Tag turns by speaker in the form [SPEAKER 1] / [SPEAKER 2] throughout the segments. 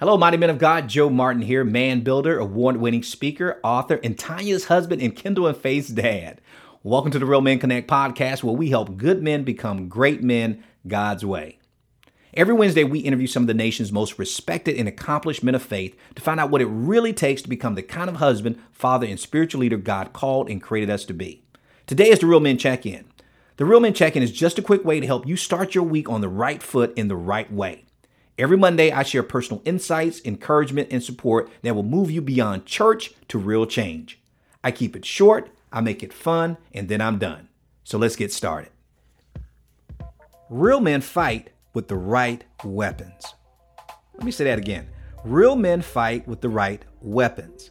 [SPEAKER 1] Hello, mighty men of God. Joe Martin here, man builder, award winning speaker, author, and Tanya's husband and Kendall and Faith's dad. Welcome to the Real Men Connect podcast, where we help good men become great men God's way. Every Wednesday, we interview some of the nation's most respected and accomplished men of faith to find out what it really takes to become the kind of husband, father, and spiritual leader God called and created us to be. Today is the Real Men Check In. The Real Men Check In is just a quick way to help you start your week on the right foot in the right way. Every Monday, I share personal insights, encouragement, and support that will move you beyond church to real change. I keep it short, I make it fun, and then I'm done. So let's get started. Real men fight with the right weapons. Let me say that again. Real men fight with the right weapons.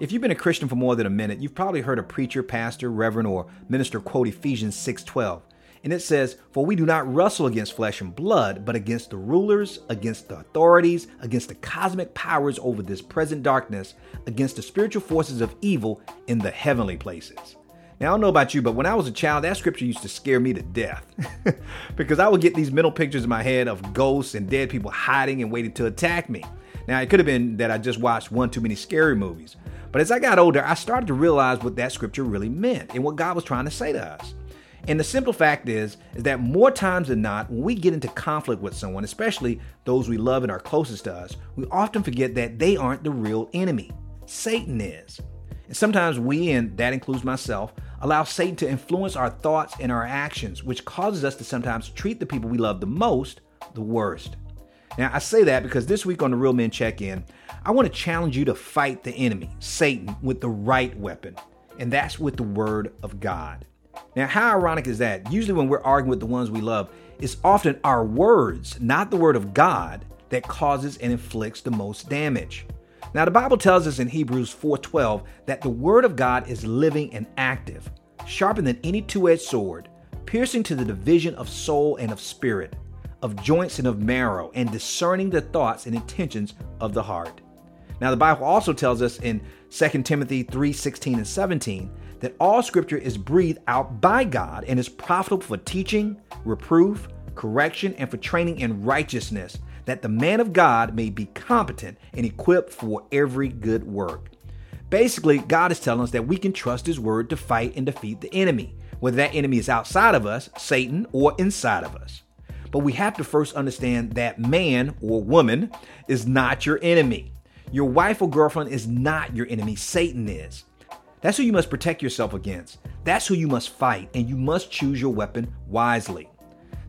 [SPEAKER 1] If you've been a Christian for more than a minute, you've probably heard a preacher, pastor, reverend, or minister quote Ephesians 6:12. And it says, For we do not wrestle against flesh and blood, but against the rulers, against the authorities, against the cosmic powers over this present darkness, against the spiritual forces of evil in the heavenly places. Now, I don't know about you, but when I was a child, that scripture used to scare me to death because I would get these mental pictures in my head of ghosts and dead people hiding and waiting to attack me. Now, it could have been that I just watched one too many scary movies. But as I got older, I started to realize what that scripture really meant and what God was trying to say to us. And the simple fact is, is that more times than not, when we get into conflict with someone, especially those we love and are closest to us, we often forget that they aren't the real enemy. Satan is. And sometimes we, and that includes myself, allow Satan to influence our thoughts and our actions, which causes us to sometimes treat the people we love the most the worst. Now, I say that because this week on the Real Men Check In, I want to challenge you to fight the enemy, Satan, with the right weapon, and that's with the Word of God. Now, how ironic is that? Usually, when we're arguing with the ones we love, it's often our words, not the word of God, that causes and inflicts the most damage. Now, the Bible tells us in Hebrews 4:12 that the word of God is living and active, sharper than any two-edged sword, piercing to the division of soul and of spirit, of joints and of marrow, and discerning the thoughts and intentions of the heart. Now, the Bible also tells us in 2 Timothy 3:16 and 17 that all scripture is breathed out by God and is profitable for teaching, reproof, correction, and for training in righteousness, that the man of God may be competent and equipped for every good work. Basically, God is telling us that we can trust His word to fight and defeat the enemy, whether that enemy is outside of us, Satan, or inside of us. But we have to first understand that man or woman is not your enemy. Your wife or girlfriend is not your enemy, Satan is. That's who you must protect yourself against. That's who you must fight, and you must choose your weapon wisely.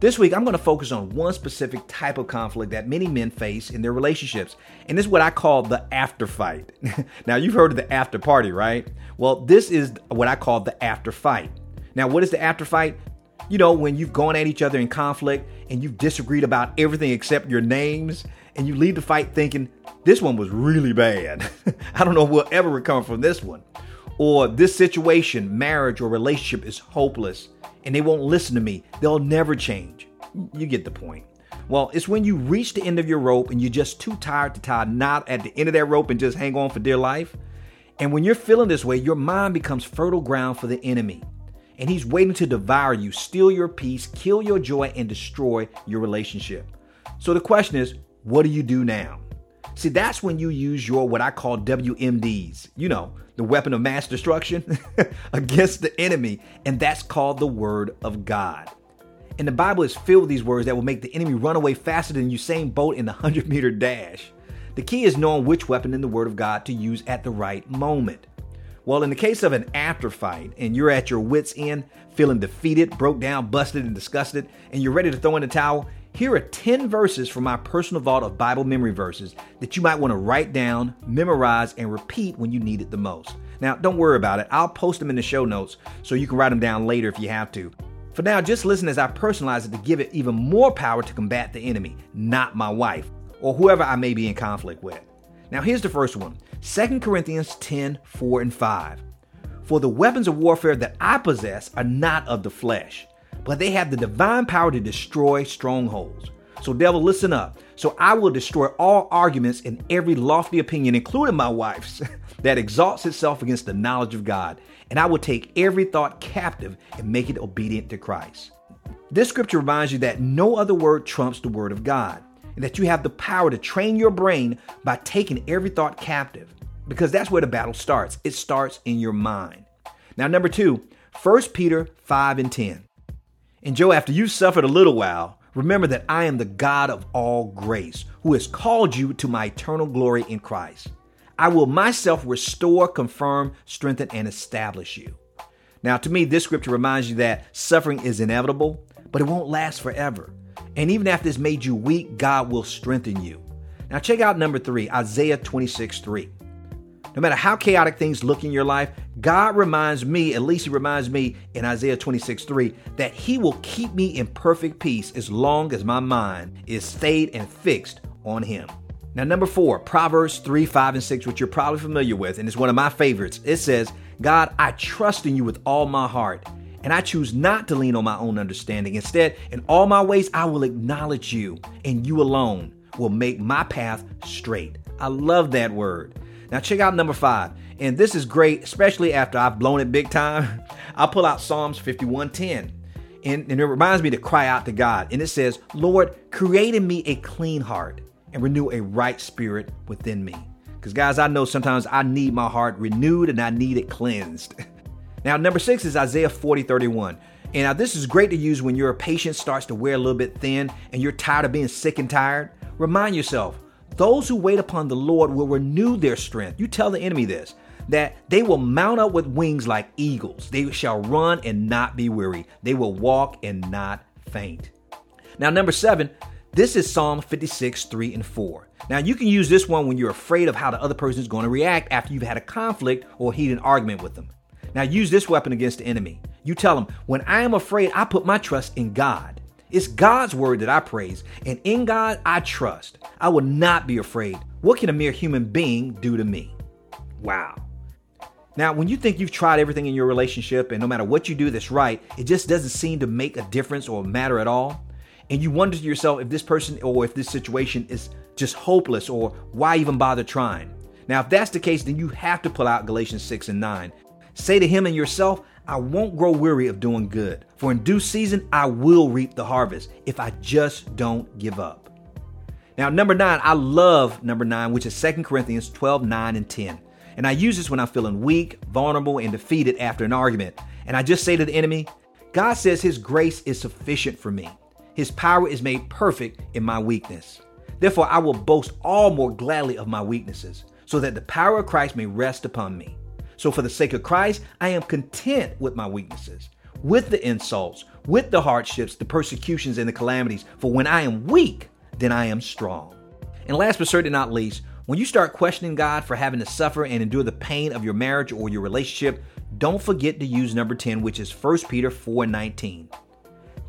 [SPEAKER 1] This week, I'm going to focus on one specific type of conflict that many men face in their relationships, and this is what I call the after fight. now, you've heard of the after party, right? Well, this is what I call the after fight. Now, what is the after fight? You know, when you've gone at each other in conflict and you've disagreed about everything except your names, and you leave the fight thinking, this one was really bad. I don't know if we'll ever recover from this one or this situation, marriage or relationship is hopeless and they won't listen to me. They'll never change. You get the point. Well, it's when you reach the end of your rope and you're just too tired to tie a knot at the end of that rope and just hang on for dear life. And when you're feeling this way, your mind becomes fertile ground for the enemy. And he's waiting to devour you, steal your peace, kill your joy, and destroy your relationship. So the question is, what do you do now? See, that's when you use your what I call WMDs, you know, the weapon of mass destruction against the enemy, and that's called the Word of God. And the Bible is filled with these words that will make the enemy run away faster than Usain Bolt in the 100 meter dash. The key is knowing which weapon in the Word of God to use at the right moment. Well, in the case of an after fight and you're at your wits' end, feeling defeated, broke down, busted, and disgusted, and you're ready to throw in the towel, here are 10 verses from my personal vault of Bible memory verses that you might want to write down, memorize, and repeat when you need it the most. Now, don't worry about it. I'll post them in the show notes so you can write them down later if you have to. For now, just listen as I personalize it to give it even more power to combat the enemy, not my wife or whoever I may be in conflict with. Now, here's the first one 2 Corinthians 10 4 and 5. For the weapons of warfare that I possess are not of the flesh but they have the divine power to destroy strongholds. So, devil, listen up. So, I will destroy all arguments and every lofty opinion, including my wife's, that exalts itself against the knowledge of God. And I will take every thought captive and make it obedient to Christ. This scripture reminds you that no other word trumps the word of God. and that you have the power to train your brain by taking every thought captive because that's where the battle starts. It starts in your mind. Now, number two, 1 Peter 5 and 10. And Joe, after you've suffered a little while, remember that I am the God of all grace, who has called you to my eternal glory in Christ. I will myself restore, confirm, strengthen, and establish you. Now, to me, this scripture reminds you that suffering is inevitable, but it won't last forever. And even after it's made you weak, God will strengthen you. Now, check out number three, Isaiah 26 3. No matter how chaotic things look in your life, God reminds me, at least He reminds me in Isaiah 26 3, that He will keep me in perfect peace as long as my mind is stayed and fixed on Him. Now, number four, Proverbs 3, 5, and 6, which you're probably familiar with, and it's one of my favorites. It says, God, I trust in you with all my heart, and I choose not to lean on my own understanding. Instead, in all my ways, I will acknowledge you, and you alone will make my path straight. I love that word. Now, check out number five, and this is great, especially after I've blown it big time. I'll pull out Psalms 51:10. And, and it reminds me to cry out to God. And it says, Lord, create in me a clean heart and renew a right spirit within me. Because, guys, I know sometimes I need my heart renewed and I need it cleansed. now, number six is Isaiah 40 31. And now, this is great to use when your patience starts to wear a little bit thin and you're tired of being sick and tired. Remind yourself, those who wait upon the Lord will renew their strength. You tell the enemy this that they will mount up with wings like eagles. They shall run and not be weary. They will walk and not faint. Now, number seven, this is Psalm 56, 3 and 4. Now, you can use this one when you're afraid of how the other person is going to react after you've had a conflict or heated argument with them. Now, use this weapon against the enemy. You tell them, When I am afraid, I put my trust in God. It's God's word that I praise, and in God I trust. I will not be afraid. What can a mere human being do to me? Wow. Now, when you think you've tried everything in your relationship and no matter what you do that's right, it just doesn't seem to make a difference or matter at all, and you wonder to yourself if this person or if this situation is just hopeless or why even bother trying. Now, if that's the case, then you have to pull out Galatians 6 and 9. Say to him and yourself, I won't grow weary of doing good, for in due season I will reap the harvest if I just don't give up. Now, number nine, I love number nine, which is 2 Corinthians 12, 9, and 10. And I use this when I'm feeling weak, vulnerable, and defeated after an argument. And I just say to the enemy, God says His grace is sufficient for me. His power is made perfect in my weakness. Therefore, I will boast all more gladly of my weaknesses, so that the power of Christ may rest upon me. So, for the sake of Christ, I am content with my weaknesses, with the insults, with the hardships, the persecutions, and the calamities. For when I am weak, then I am strong. And last but certainly not least, when you start questioning God for having to suffer and endure the pain of your marriage or your relationship, don't forget to use number 10, which is 1 Peter 4 19.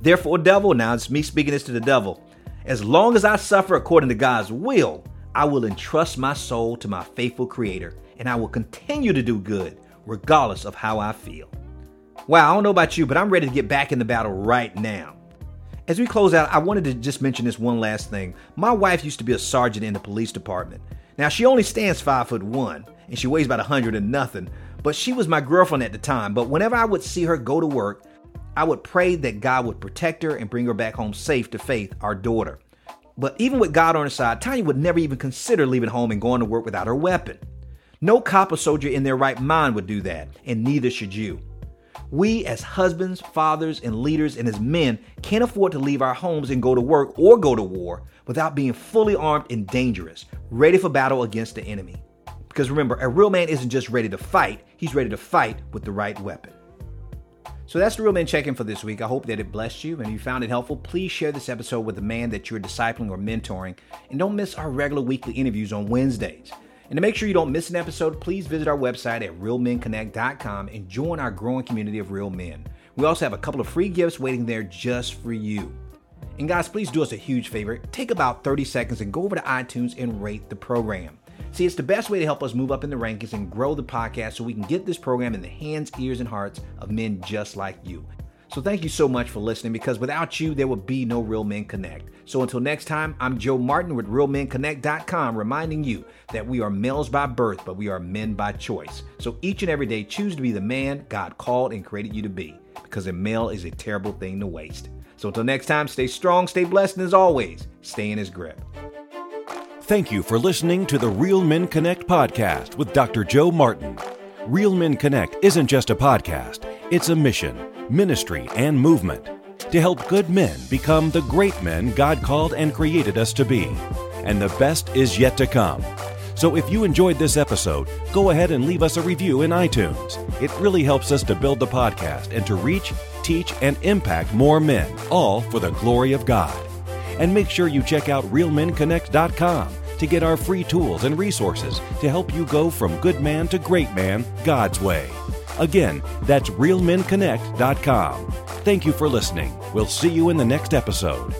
[SPEAKER 1] Therefore, devil, now it's me speaking this to the devil, as long as I suffer according to God's will, I will entrust my soul to my faithful Creator, and I will continue to do good, regardless of how I feel. Wow, I don't know about you, but I'm ready to get back in the battle right now. As we close out, I wanted to just mention this one last thing. My wife used to be a sergeant in the police department. Now she only stands five foot one, and she weighs about a hundred and nothing. But she was my girlfriend at the time. But whenever I would see her go to work, I would pray that God would protect her and bring her back home safe to Faith, our daughter. But even with God on her side, Tanya would never even consider leaving home and going to work without her weapon. No cop or soldier in their right mind would do that, and neither should you. We, as husbands, fathers, and leaders, and as men, can't afford to leave our homes and go to work or go to war without being fully armed and dangerous, ready for battle against the enemy. Because remember, a real man isn't just ready to fight, he's ready to fight with the right weapon. So that's the Real Men Check In for this week. I hope that it blessed you. And you found it helpful, please share this episode with a man that you're discipling or mentoring. And don't miss our regular weekly interviews on Wednesdays. And to make sure you don't miss an episode, please visit our website at realmenconnect.com and join our growing community of real men. We also have a couple of free gifts waiting there just for you. And guys, please do us a huge favor. Take about 30 seconds and go over to iTunes and rate the program. See, it's the best way to help us move up in the rankings and grow the podcast so we can get this program in the hands, ears, and hearts of men just like you. So thank you so much for listening because without you, there would be no Real Men Connect. So until next time, I'm Joe Martin with RealMenConnect.com reminding you that we are males by birth, but we are men by choice. So each and every day, choose to be the man God called and created you to be because a male is a terrible thing to waste. So until next time, stay strong, stay blessed, and as always, stay in his grip.
[SPEAKER 2] Thank you for listening to the Real Men Connect podcast with Dr. Joe Martin. Real Men Connect isn't just a podcast, it's a mission, ministry, and movement to help good men become the great men God called and created us to be. And the best is yet to come. So if you enjoyed this episode, go ahead and leave us a review in iTunes. It really helps us to build the podcast and to reach, teach, and impact more men, all for the glory of God. And make sure you check out realmenconnect.com to get our free tools and resources to help you go from good man to great man God's way. Again, that's realmenconnect.com. Thank you for listening. We'll see you in the next episode.